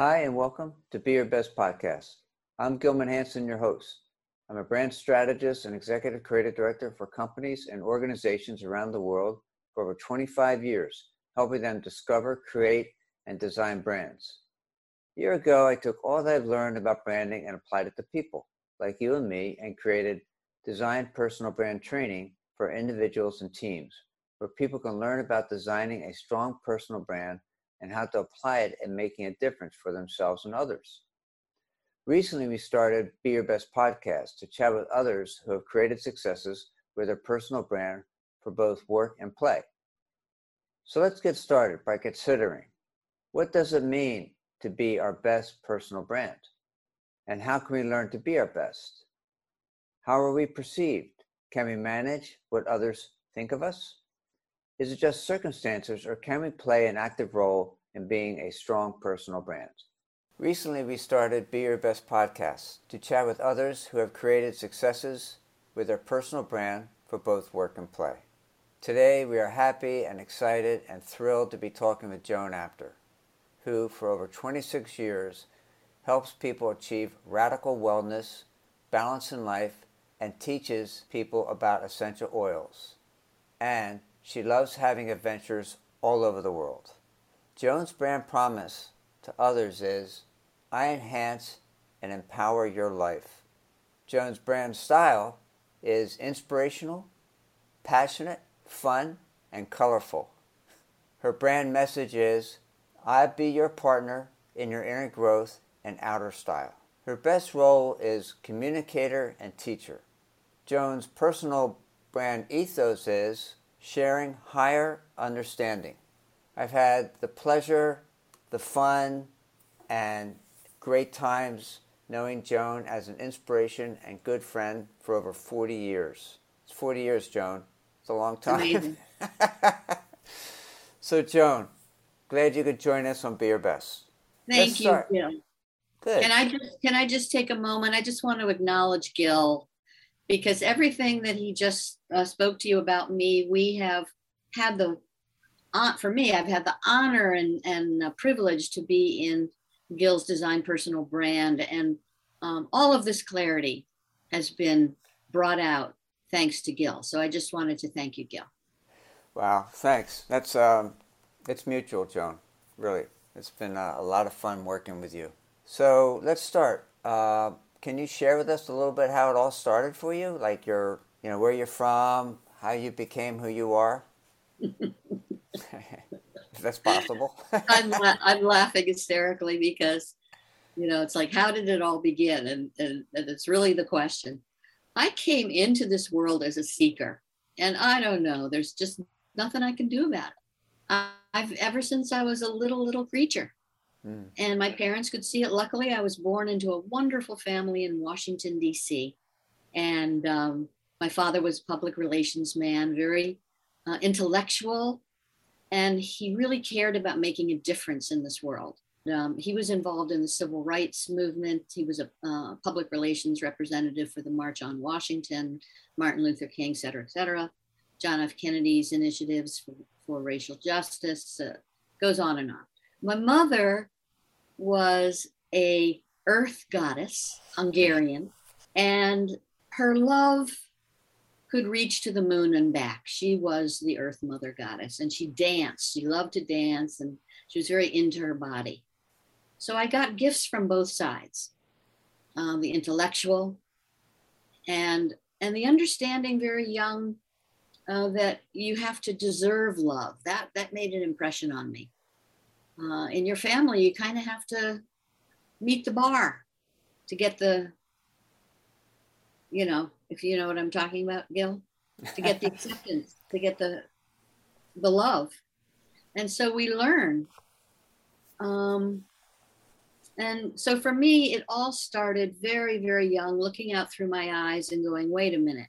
Hi, and welcome to Be Your Best Podcast. I'm Gilman Hanson, your host. I'm a brand strategist and executive creative director for companies and organizations around the world for over 25 years, helping them discover, create, and design brands. A year ago, I took all that I've learned about branding and applied it to people like you and me and created Design Personal Brand Training for individuals and teams, where people can learn about designing a strong personal brand and how to apply it and making a difference for themselves and others. Recently, we started Be Your Best podcast to chat with others who have created successes with their personal brand for both work and play. So let's get started by considering what does it mean to be our best personal brand? And how can we learn to be our best? How are we perceived? Can we manage what others think of us? Is it just circumstances, or can we play an active role in being a strong personal brand? Recently, we started Be Your Best podcast to chat with others who have created successes with their personal brand for both work and play. Today, we are happy and excited and thrilled to be talking with Joan Apter, who, for over 26 years, helps people achieve radical wellness, balance in life, and teaches people about essential oils. And she loves having adventures all over the world. Joan's brand promise to others is I enhance and empower your life. Joan's brand style is inspirational, passionate, fun, and colorful. Her brand message is I be your partner in your inner growth and outer style. Her best role is communicator and teacher. Joan's personal brand ethos is sharing higher understanding. I've had the pleasure, the fun, and great times knowing Joan as an inspiration and good friend for over 40 years. It's 40 years, Joan. It's a long time. so, Joan, glad you could join us on Be Your Best. Thank Let's you, Gil. Good. Can I just can I just take a moment? I just want to acknowledge Gil because everything that he just uh, spoke to you about me, we have had the uh, for me, I've had the honor and and privilege to be in Gil's design personal brand. And um, all of this clarity has been brought out thanks to Gil. So I just wanted to thank you, Gil. Wow, thanks. That's um, it's mutual, Joan. Really, it's been uh, a lot of fun working with you. So let's start. Uh, can you share with us a little bit how it all started for you? Like your, you know, where you're from, how you became who you are. if that's possible. I'm, la- I'm laughing hysterically because, you know, it's like, how did it all begin? And, and, and it's really the question. I came into this world as a seeker, and I don't know, there's just nothing I can do about it. I've ever since I was a little, little creature. Mm. And my parents could see it. Luckily, I was born into a wonderful family in Washington, D.C. And um, my father was a public relations man, very uh, intellectual, and he really cared about making a difference in this world. Um, he was involved in the civil rights movement. He was a uh, public relations representative for the March on Washington, Martin Luther King, et cetera, et cetera. John F. Kennedy's initiatives for, for racial justice uh, goes on and on. My mother was a earth goddess, Hungarian, and her love could reach to the moon and back. She was the earth mother goddess and she danced. She loved to dance and she was very into her body. So I got gifts from both sides um, the intellectual and and the understanding very young uh, that you have to deserve love that that made an impression on me uh, in your family you kind of have to meet the bar to get the you know if you know what I'm talking about, Gil, to get the acceptance, to get the the love. And so we learn. Um, and so for me, it all started very, very young, looking out through my eyes and going, wait a minute,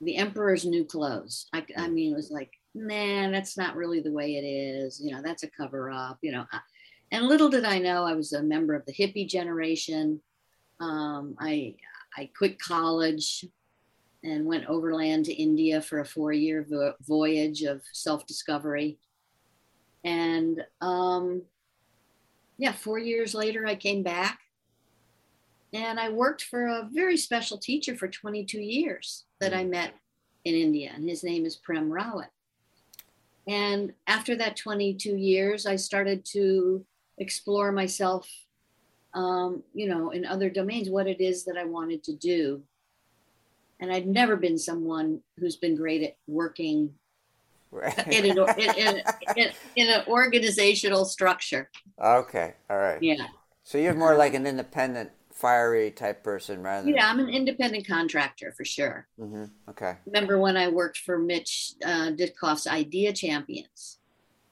the emperor's new clothes. I, I mean, it was like, man, that's not really the way it is. You know, that's a cover up, you know. And little did I know I was a member of the hippie generation. Um, I, I quit college and went overland to India for a four year vo- voyage of self discovery. And um, yeah, four years later, I came back and I worked for a very special teacher for 22 years that I met in India, and his name is Prem Rawat. And after that 22 years, I started to explore myself, um, you know, in other domains, what it is that I wanted to do. And I'd never been someone who's been great at working right. in, an, in, in, in, in an organizational structure. Okay, all right. Yeah. So you're more like an independent fiery type person rather than... yeah i'm an independent contractor for sure mm-hmm. okay remember when i worked for mitch uh, ditkoff's idea champions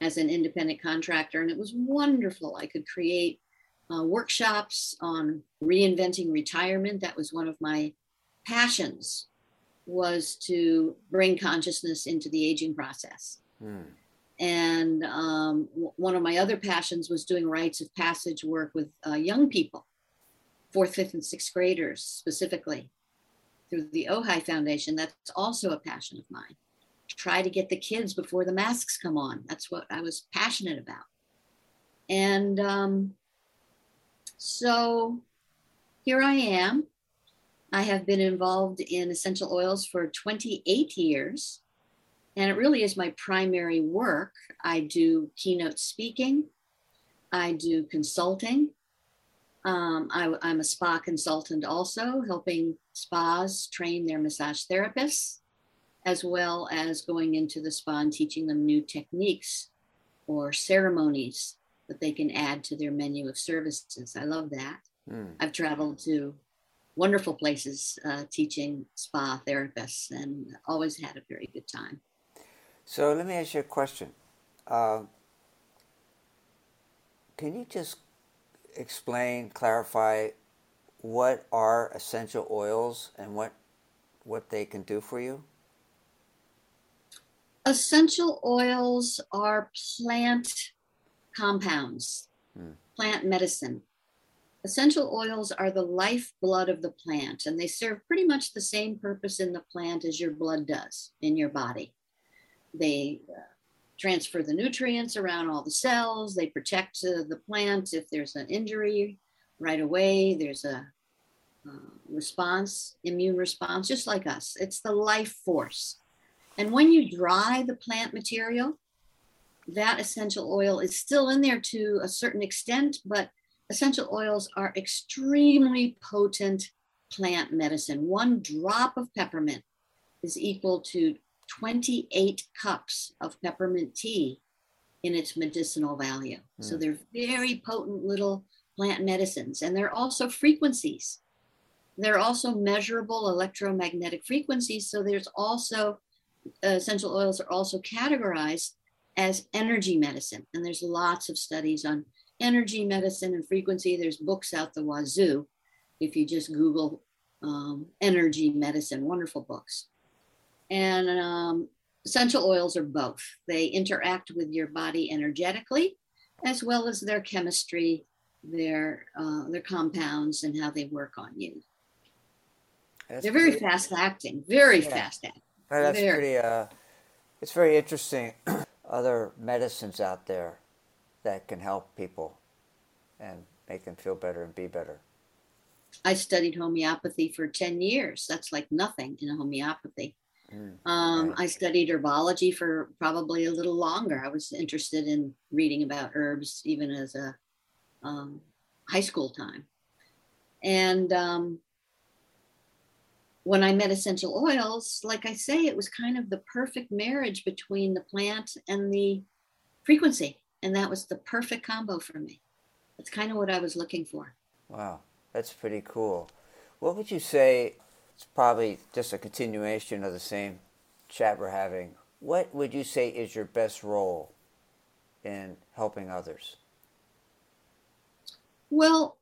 as an independent contractor and it was wonderful i could create uh, workshops on reinventing retirement that was one of my passions was to bring consciousness into the aging process mm. and um, w- one of my other passions was doing rites of passage work with uh, young people fourth, fifth, and sixth graders specifically through the Ojai Foundation. That's also a passion of mine. Try to get the kids before the masks come on. That's what I was passionate about. And um, so here I am. I have been involved in essential oils for 28 years, and it really is my primary work. I do keynote speaking, I do consulting, um, I, am a spa consultant also, helping spas train their massage therapists, as well as going into the spa and teaching them new techniques or ceremonies that they can add to their menu of services. I love that. Mm. I've traveled to wonderful places uh, teaching spa therapists and always had a very good time. So let me ask you a question. Uh, can you just explain, clarify what are essential oils and what what they can do for you? Essential oils are plant compounds, hmm. plant medicine. Essential oils are the lifeblood of the plant, and they serve pretty much the same purpose in the plant as your blood does in your body. They uh, transfer the nutrients around all the cells. They protect uh, the plant if there's an injury right away. There's a uh, response, immune response, just like us. It's the life force. And when you dry the plant material, that essential oil is still in there to a certain extent, but essential oils are extremely potent plant medicine. One drop of peppermint is equal to 28 cups of peppermint tea in its medicinal value. Mm. So hmm. they're very potent little plant medicines, and they're also frequencies. They're also measurable electromagnetic frequencies. So there's also uh, essential oils are also categorized as energy medicine, and there's lots of studies on energy medicine and frequency. There's books out the wazoo. If you just Google um, energy medicine, wonderful books. And um, essential oils are both. They interact with your body energetically, as well as their chemistry, their uh, their compounds, and how they work on you. That's They're very pretty, fast acting, very yeah. fast acting. That's very. pretty. Uh, it's very interesting. Other medicines out there that can help people and make them feel better and be better. I studied homeopathy for 10 years. That's like nothing in homeopathy. Mm, um, I studied herbology for probably a little longer. I was interested in reading about herbs even as a um, high school time. And um, when I met essential oils, like I say, it was kind of the perfect marriage between the plant and the frequency. And that was the perfect combo for me. That's kind of what I was looking for. Wow, that's pretty cool. What would you say it's probably just a continuation of the same chat we're having. What would you say is your best role in helping others? Well,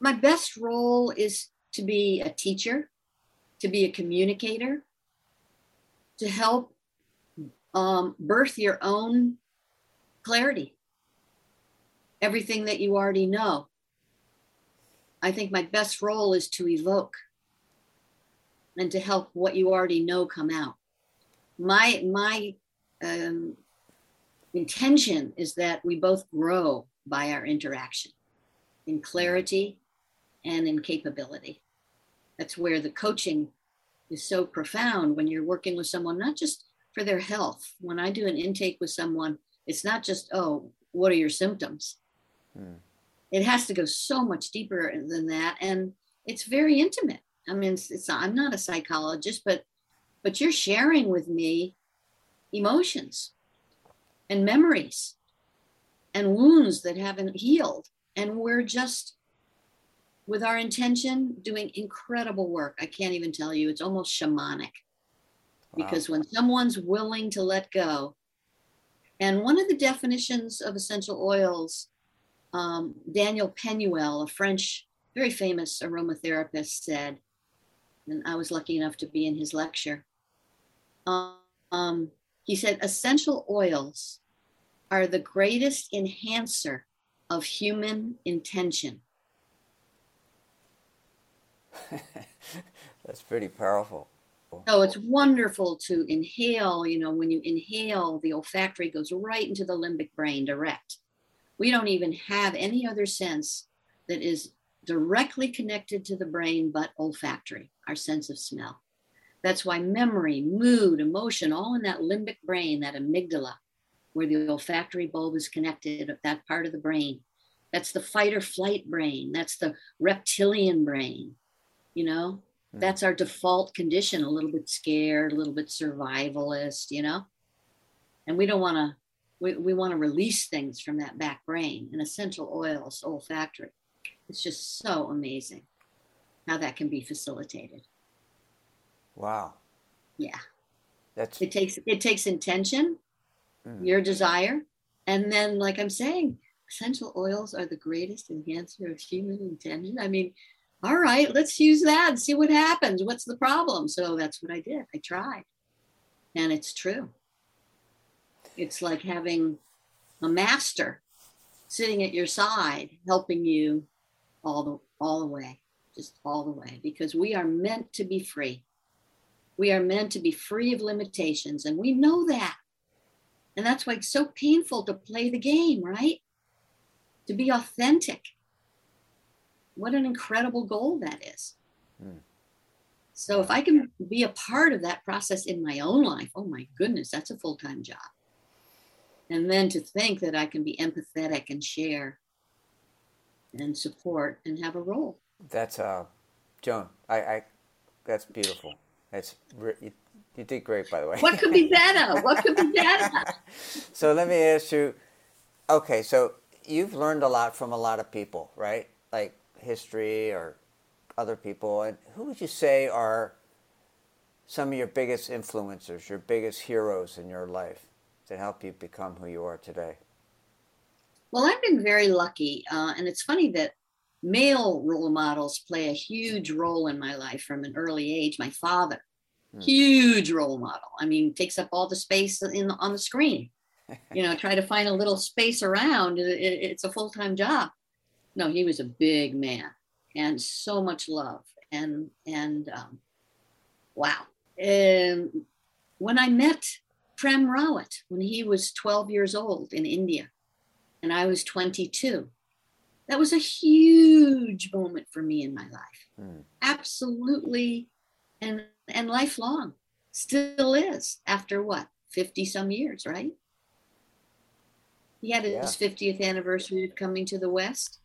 my best role is to be a teacher, to be a communicator, to help um, birth your own clarity, everything that you already know. I think my best role is to evoke and to help what you already know come out. My my um, intention is that we both grow by our interaction in clarity and in capability. That's where the coaching is so profound when you're working with someone, not just for their health. When I do an intake with someone, it's not just, oh, what are your symptoms? Hmm. It has to go so much deeper than that. And it's very intimate. I mean, it's, it's I'm not a psychologist, but but you're sharing with me emotions and memories and wounds that haven't healed. And we're just with our intention doing incredible work. I can't even tell you, it's almost shamanic. Wow. Because when someone's willing to let go, and one of the definitions of essential oils, um, Daniel Pénoël, a French, very famous aromatherapist, said, and I was lucky enough to be in his lecture. Um, he said, essential oils are the greatest enhancer of human intention. That's pretty powerful. So it's wonderful to inhale. You know, when you inhale, the olfactory goes right into the limbic brain direct. We don't even have any other sense that is directly connected to the brain but olfactory, our sense of smell. That's why memory, mood, emotion, all in that limbic brain, that amygdala, where the olfactory bulb is connected, that part of the brain. That's the fight or flight brain. That's the reptilian brain. You know. That's our default condition, a little bit scared, a little bit survivalist, you know? And we don't want to, we, we want to release things from that back brain and essential oils, olfactory. It's just so amazing how that can be facilitated. Wow. Yeah. That's it takes it takes intention, mm. your desire, and then like I'm saying, essential oils are the greatest enhancer of human intention. I mean, all right, let's use that and see what happens. What's the problem? So that's what I did. I tried. And it's true. It's like having a master sitting at your side helping you all the all the way, just all the way because we are meant to be free. We are meant to be free of limitations and we know that. And that's why it's so painful to play the game, right? To be authentic what an incredible goal that is. Hmm. So if I can be a part of that process in my own life, oh my goodness, that's a full time job. And then to think that I can be empathetic and share and support and have a role. That's uh, Joan. I, I that's beautiful. That's you, you did great, by the way. What could be better? What could be better? so let me ask you. Okay, so you've learned a lot from a lot of people, right? Like history or other people, and who would you say are some of your biggest influencers, your biggest heroes in your life to help you become who you are today? Well, I've been very lucky, uh, and it's funny that male role models play a huge role in my life from an early age. My father, hmm. huge role model. I mean, takes up all the space in on the screen. you know, try to find a little space around. It, it, it's a full time job no, he was a big man and so much love and and um, wow. And when I met Prem Rawat when he was 12 years old in India, and I was 22, that was a huge moment for me in my life. Hmm. Absolutely, and and lifelong, still is after what 50 some years, right? He had his yeah. 50th anniversary of coming to the West.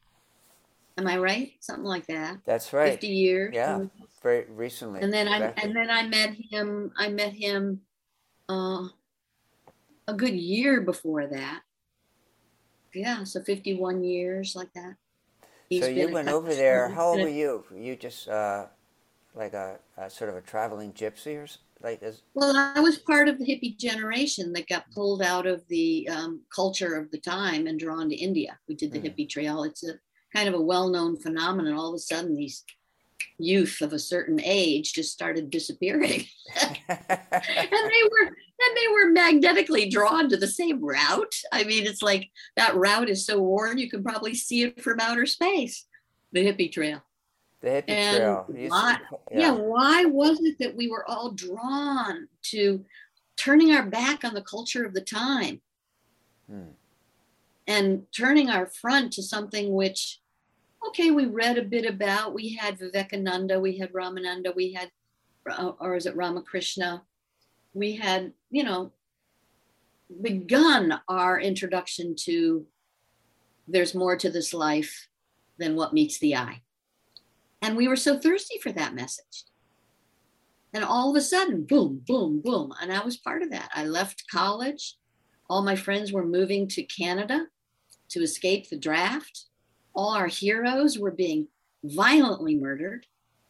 Am I right? Something like that. That's right. Fifty years. Yeah, very recently. And then exactly. I and then I met him. I met him uh, a good year before that. Yeah, so fifty-one years like that. He's so you went over there. How old were you? You just uh, like a, a, sort of a traveling gypsy or like as well i was part of the hippie generation that got pulled out of the um, culture of the time and drawn to india we did the mm. hippie trail it's a kind of a well-known phenomenon. All of a sudden, these youth of a certain age just started disappearing, and they were and they were magnetically drawn to the same route. I mean, it's like that route is so worn you can probably see it from outer space. The hippie trail. The hippie and trail. Why, yeah. yeah, why was it that we were all drawn to turning our back on the culture of the time? Hmm and turning our front to something which okay we read a bit about we had vivekananda we had ramananda we had uh, or is it ramakrishna? We had you know begun our introduction to there's more to this life than what meets the eye. And we were so thirsty for that message. And all of a sudden boom boom boom. And i was part of that. I left college. All my friends were moving to canada to escape the draft. All our heroes were being violently murdered.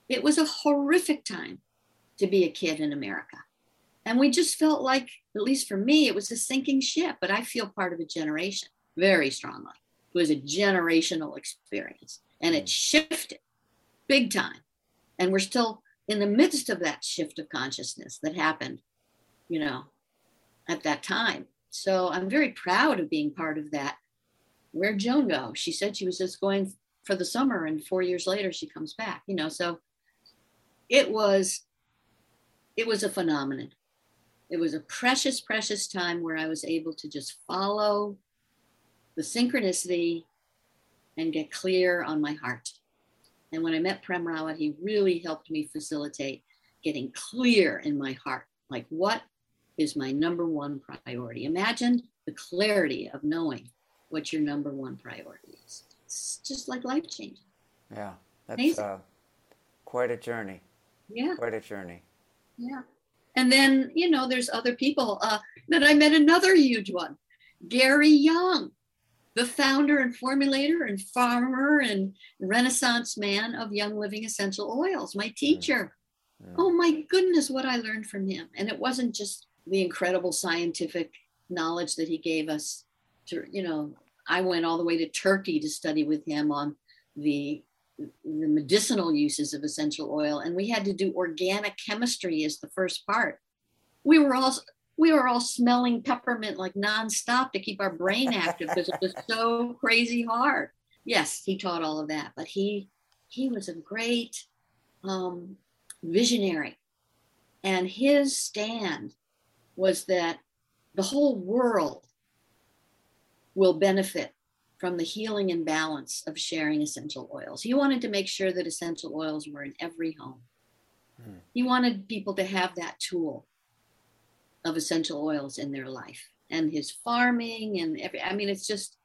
It was a horrific time to be a kid in America. And we just felt like, at least for me, it was a sinking ship, but I feel part of a generation very strongly. It was a generational experience and it shifted big time. And we're still in the midst of that shift of consciousness that happened, you know, at that time. So I'm very proud of being part of that where'd Joan go? She said she was just going for the summer, and four years later she comes back. You know, so it was it was a phenomenon. It was a precious, precious time where I was able to just follow the synchronicity and get clear on my heart. And when I met Prem Rawat, he really helped me facilitate getting clear in my heart. Like, what is my number one priority? Imagine the clarity of knowing what your number one priority is. It's just like life changing. Yeah, that's uh, quite a journey. Yeah, quite a journey. Yeah, and then you know, there's other people. Uh, that I met another huge one, Gary Young, the founder and formulator and farmer and Renaissance man of Young Living Essential Oils. My teacher. Mm. Oh my goodness, what I learned from him, and it wasn't just the incredible scientific knowledge that he gave us to, you know, I went all the way to Turkey to study with him on the the medicinal uses of essential oil, and we had to do organic chemistry as the first part. We were all we were all smelling peppermint like nonstop to keep our brain active because it was so crazy hard. Yes, he taught all of that, but he he was a great um, visionary, and his stand was that the whole world will benefit from the healing and balance of sharing essential oils. He wanted to make sure that essential oils were in every home. Hmm. He wanted people to have that tool of essential oils in their life and his farming and every I mean it's just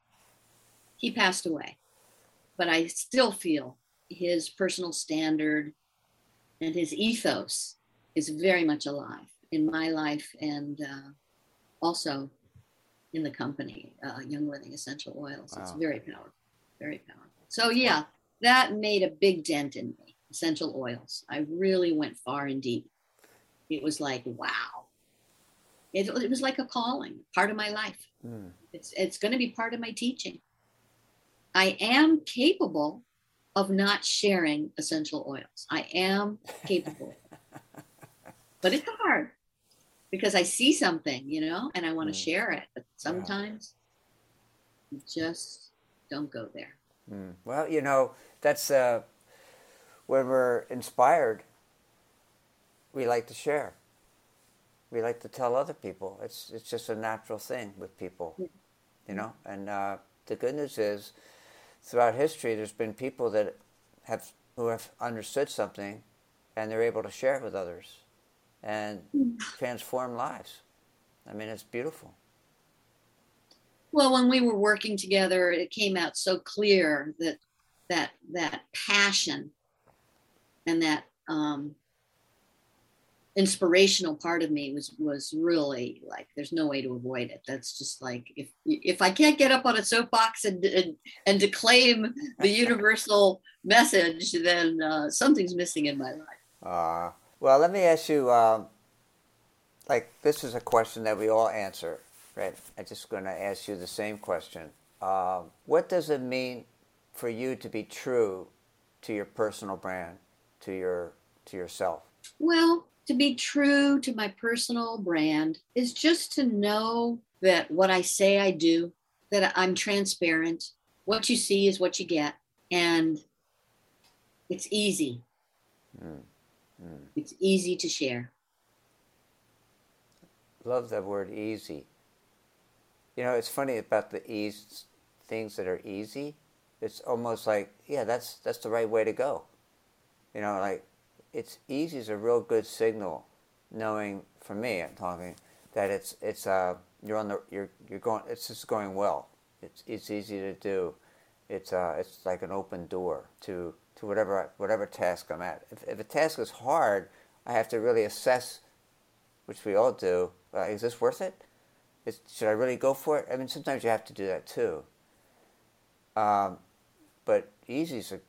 he passed away. But I still feel his personal standard and his ethos is very much alive in my life and uh, also in the company, uh, Young Living Essential Oils. Wow. It's very powerful, very powerful. So yeah, that made a big dent in me. Essential oils. I really went far and deep. It was like wow. It, it was like a calling, part of my life. Mm. It's it's going to be part of my teaching. I am capable of not sharing essential oils. I am capable, but it's hard because I see something, you know, and I want to mm. share it. But sometimes yeah. just don't go there. Mm. Well, you know, that's uh, when we're inspired, we like to share. We like to tell other people. It's it's just a natural thing with people, yeah. you know. And uh, the good news is, throughout history, there's been people that have who have understood something, and they're able to share it with others and transform lives. I mean, it's beautiful. Well, when we were working together, it came out so clear that that that passion and that um, inspirational part of me was was really like there's no way to avoid it that's just like if if i can't get up on a soapbox and and, and to claim the universal message then uh, something's missing in my life uh, well, let me ask you. Um, like this is a question that we all answer, right? I'm just going to ask you the same question. Uh, what does it mean for you to be true to your personal brand, to your to yourself? Well, to be true to my personal brand is just to know that what I say I do, that I'm transparent. What you see is what you get, and it's easy. Mm. Mm. It's easy to share. Love that word easy. You know, it's funny about the ease things that are easy, it's almost like, yeah, that's that's the right way to go. You know, like it's easy is a real good signal, knowing for me, I'm talking that it's it's uh you're on the you're you're going it's just going well. It's it's easy to do. It's uh it's like an open door to whatever whatever task I'm at. If if a task is hard, I have to really assess, which we all do. Uh, is this worth it? Is, should I really go for it? I mean, sometimes you have to do that too. Um, but easy is a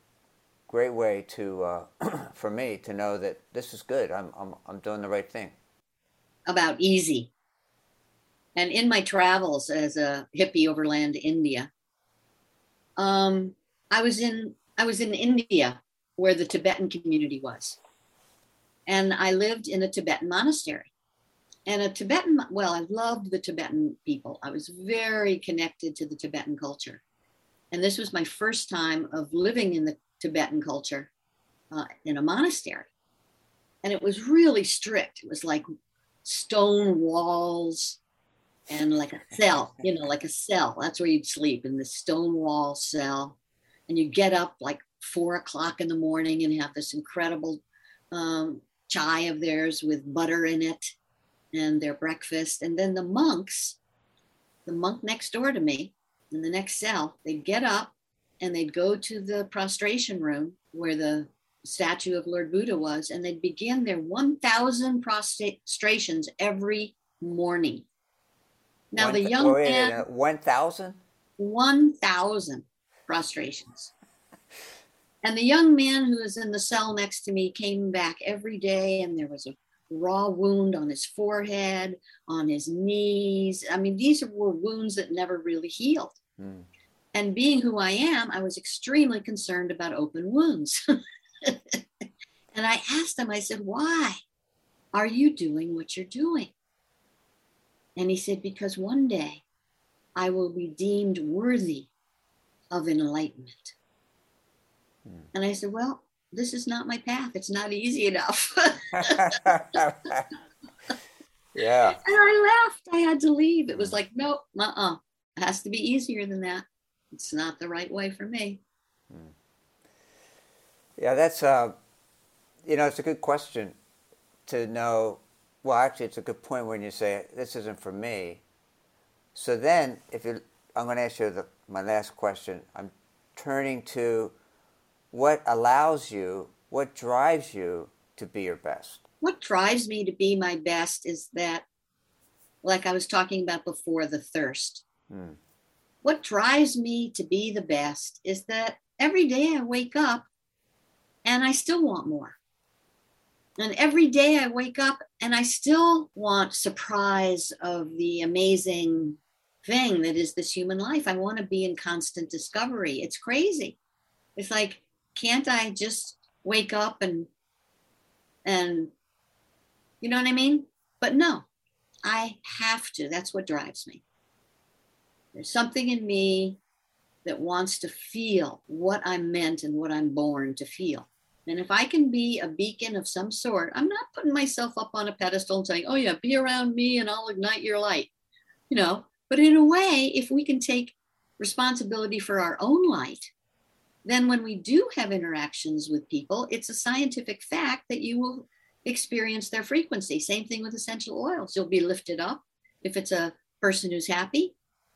great way to, uh, for me, to know that this is good. I'm, I'm, I'm doing the right thing. About easy. And in my travels as a hippie overland India, um, I was in I was in India where the Tibetan community was, and I lived in a Tibetan monastery. And a Tibetan, well, I loved the Tibetan people. I was very connected to the Tibetan culture. And this was my first time of living in the Tibetan culture uh, in a monastery. And it was really strict. It was like stone walls and like a cell, you know, like a cell. That's where you'd sleep in the stone wall cell. And you get up like four o'clock in the morning and have this incredible um, chai of theirs with butter in it and their breakfast. And then the monks, the monk next door to me in the next cell, they'd get up and they'd go to the prostration room where the statue of Lord Buddha was, and they'd begin their 1,000 prostrations every morning. Now, One the young wait, man, uh, 1,000? 1,000 prostrations. And the young man who was in the cell next to me came back every day, and there was a raw wound on his forehead, on his knees. I mean, these were wounds that never really healed. Hmm. And being who I am, I was extremely concerned about open wounds. and I asked him, I said, why are you doing what you're doing? And he said, because one day I will be deemed worthy of enlightenment. Hmm. And I said, well, this is not my path. It's not easy enough. yeah. And I left. I had to leave. It was like, no, uh uh It has to be easier than that. It's not the right way for me. Yeah, that's uh, you know, it's a good question to know. Well, actually, it's a good point when you say this isn't for me. So then, if you, I'm going to ask you the, my last question. I'm turning to what allows you, what drives you to be your best. What drives me to be my best is that, like I was talking about before, the thirst. Hmm. What drives me to be the best is that every day I wake up and I still want more. And every day I wake up and I still want surprise of the amazing thing that is this human life. I want to be in constant discovery. It's crazy. It's like, can't I just wake up and and you know what I mean? But no, I have to. That's what drives me. There's something in me that wants to feel what I'm meant and what I'm born to feel. And if I can be a beacon of some sort, I'm not putting myself up on a pedestal and saying, oh, yeah, be around me and I'll ignite your light, you know. But in a way, if we can take responsibility for our own light, then when we do have interactions with people, it's a scientific fact that you will experience their frequency. Same thing with essential oils. You'll be lifted up if it's a person who's happy,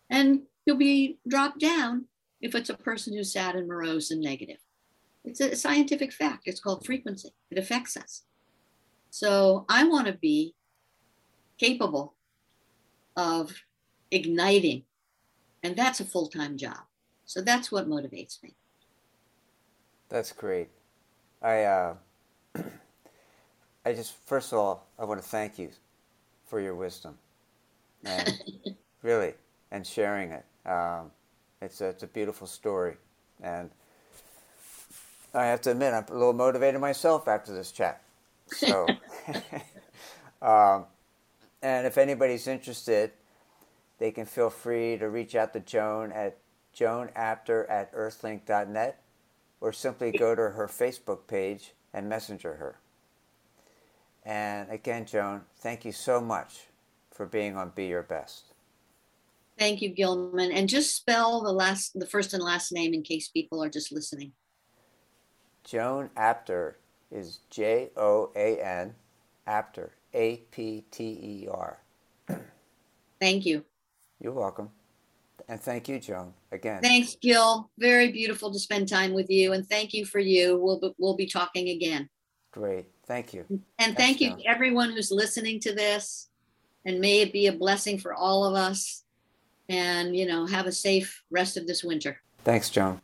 and you'll be dropped down if it's a person who's sad and morose and negative. It's a scientific fact. It's called frequency. It affects us. So I want to be capable of igniting, and that's a full time job. So that's what motivates me. That's great. I uh, I just first of all I want to thank you for your wisdom, and really, and sharing it. Um, it's a, it's a beautiful story, and I have to admit I'm a little motivated myself after this chat. So, um, and if anybody's interested, they can feel free to reach out to Joan at joanapter at earthlink.net or simply go to her Facebook page and messenger her. And again, Joan, thank you so much for being on Be Your Best. Thank you, Gilman. And just spell the last, the first and last name in case people are just listening. Joan Apter is J O A N, Apter, A P T E R. Thank you. You're welcome. And thank you, Joan, again. Thanks, Gil. Very beautiful to spend time with you. And thank you for you. We'll, be- we'll be talking again. Great. Thank you. And thank you Joan. to everyone who's listening to this. And may it be a blessing for all of us. And, you know, have a safe rest of this winter. Thanks, Joan.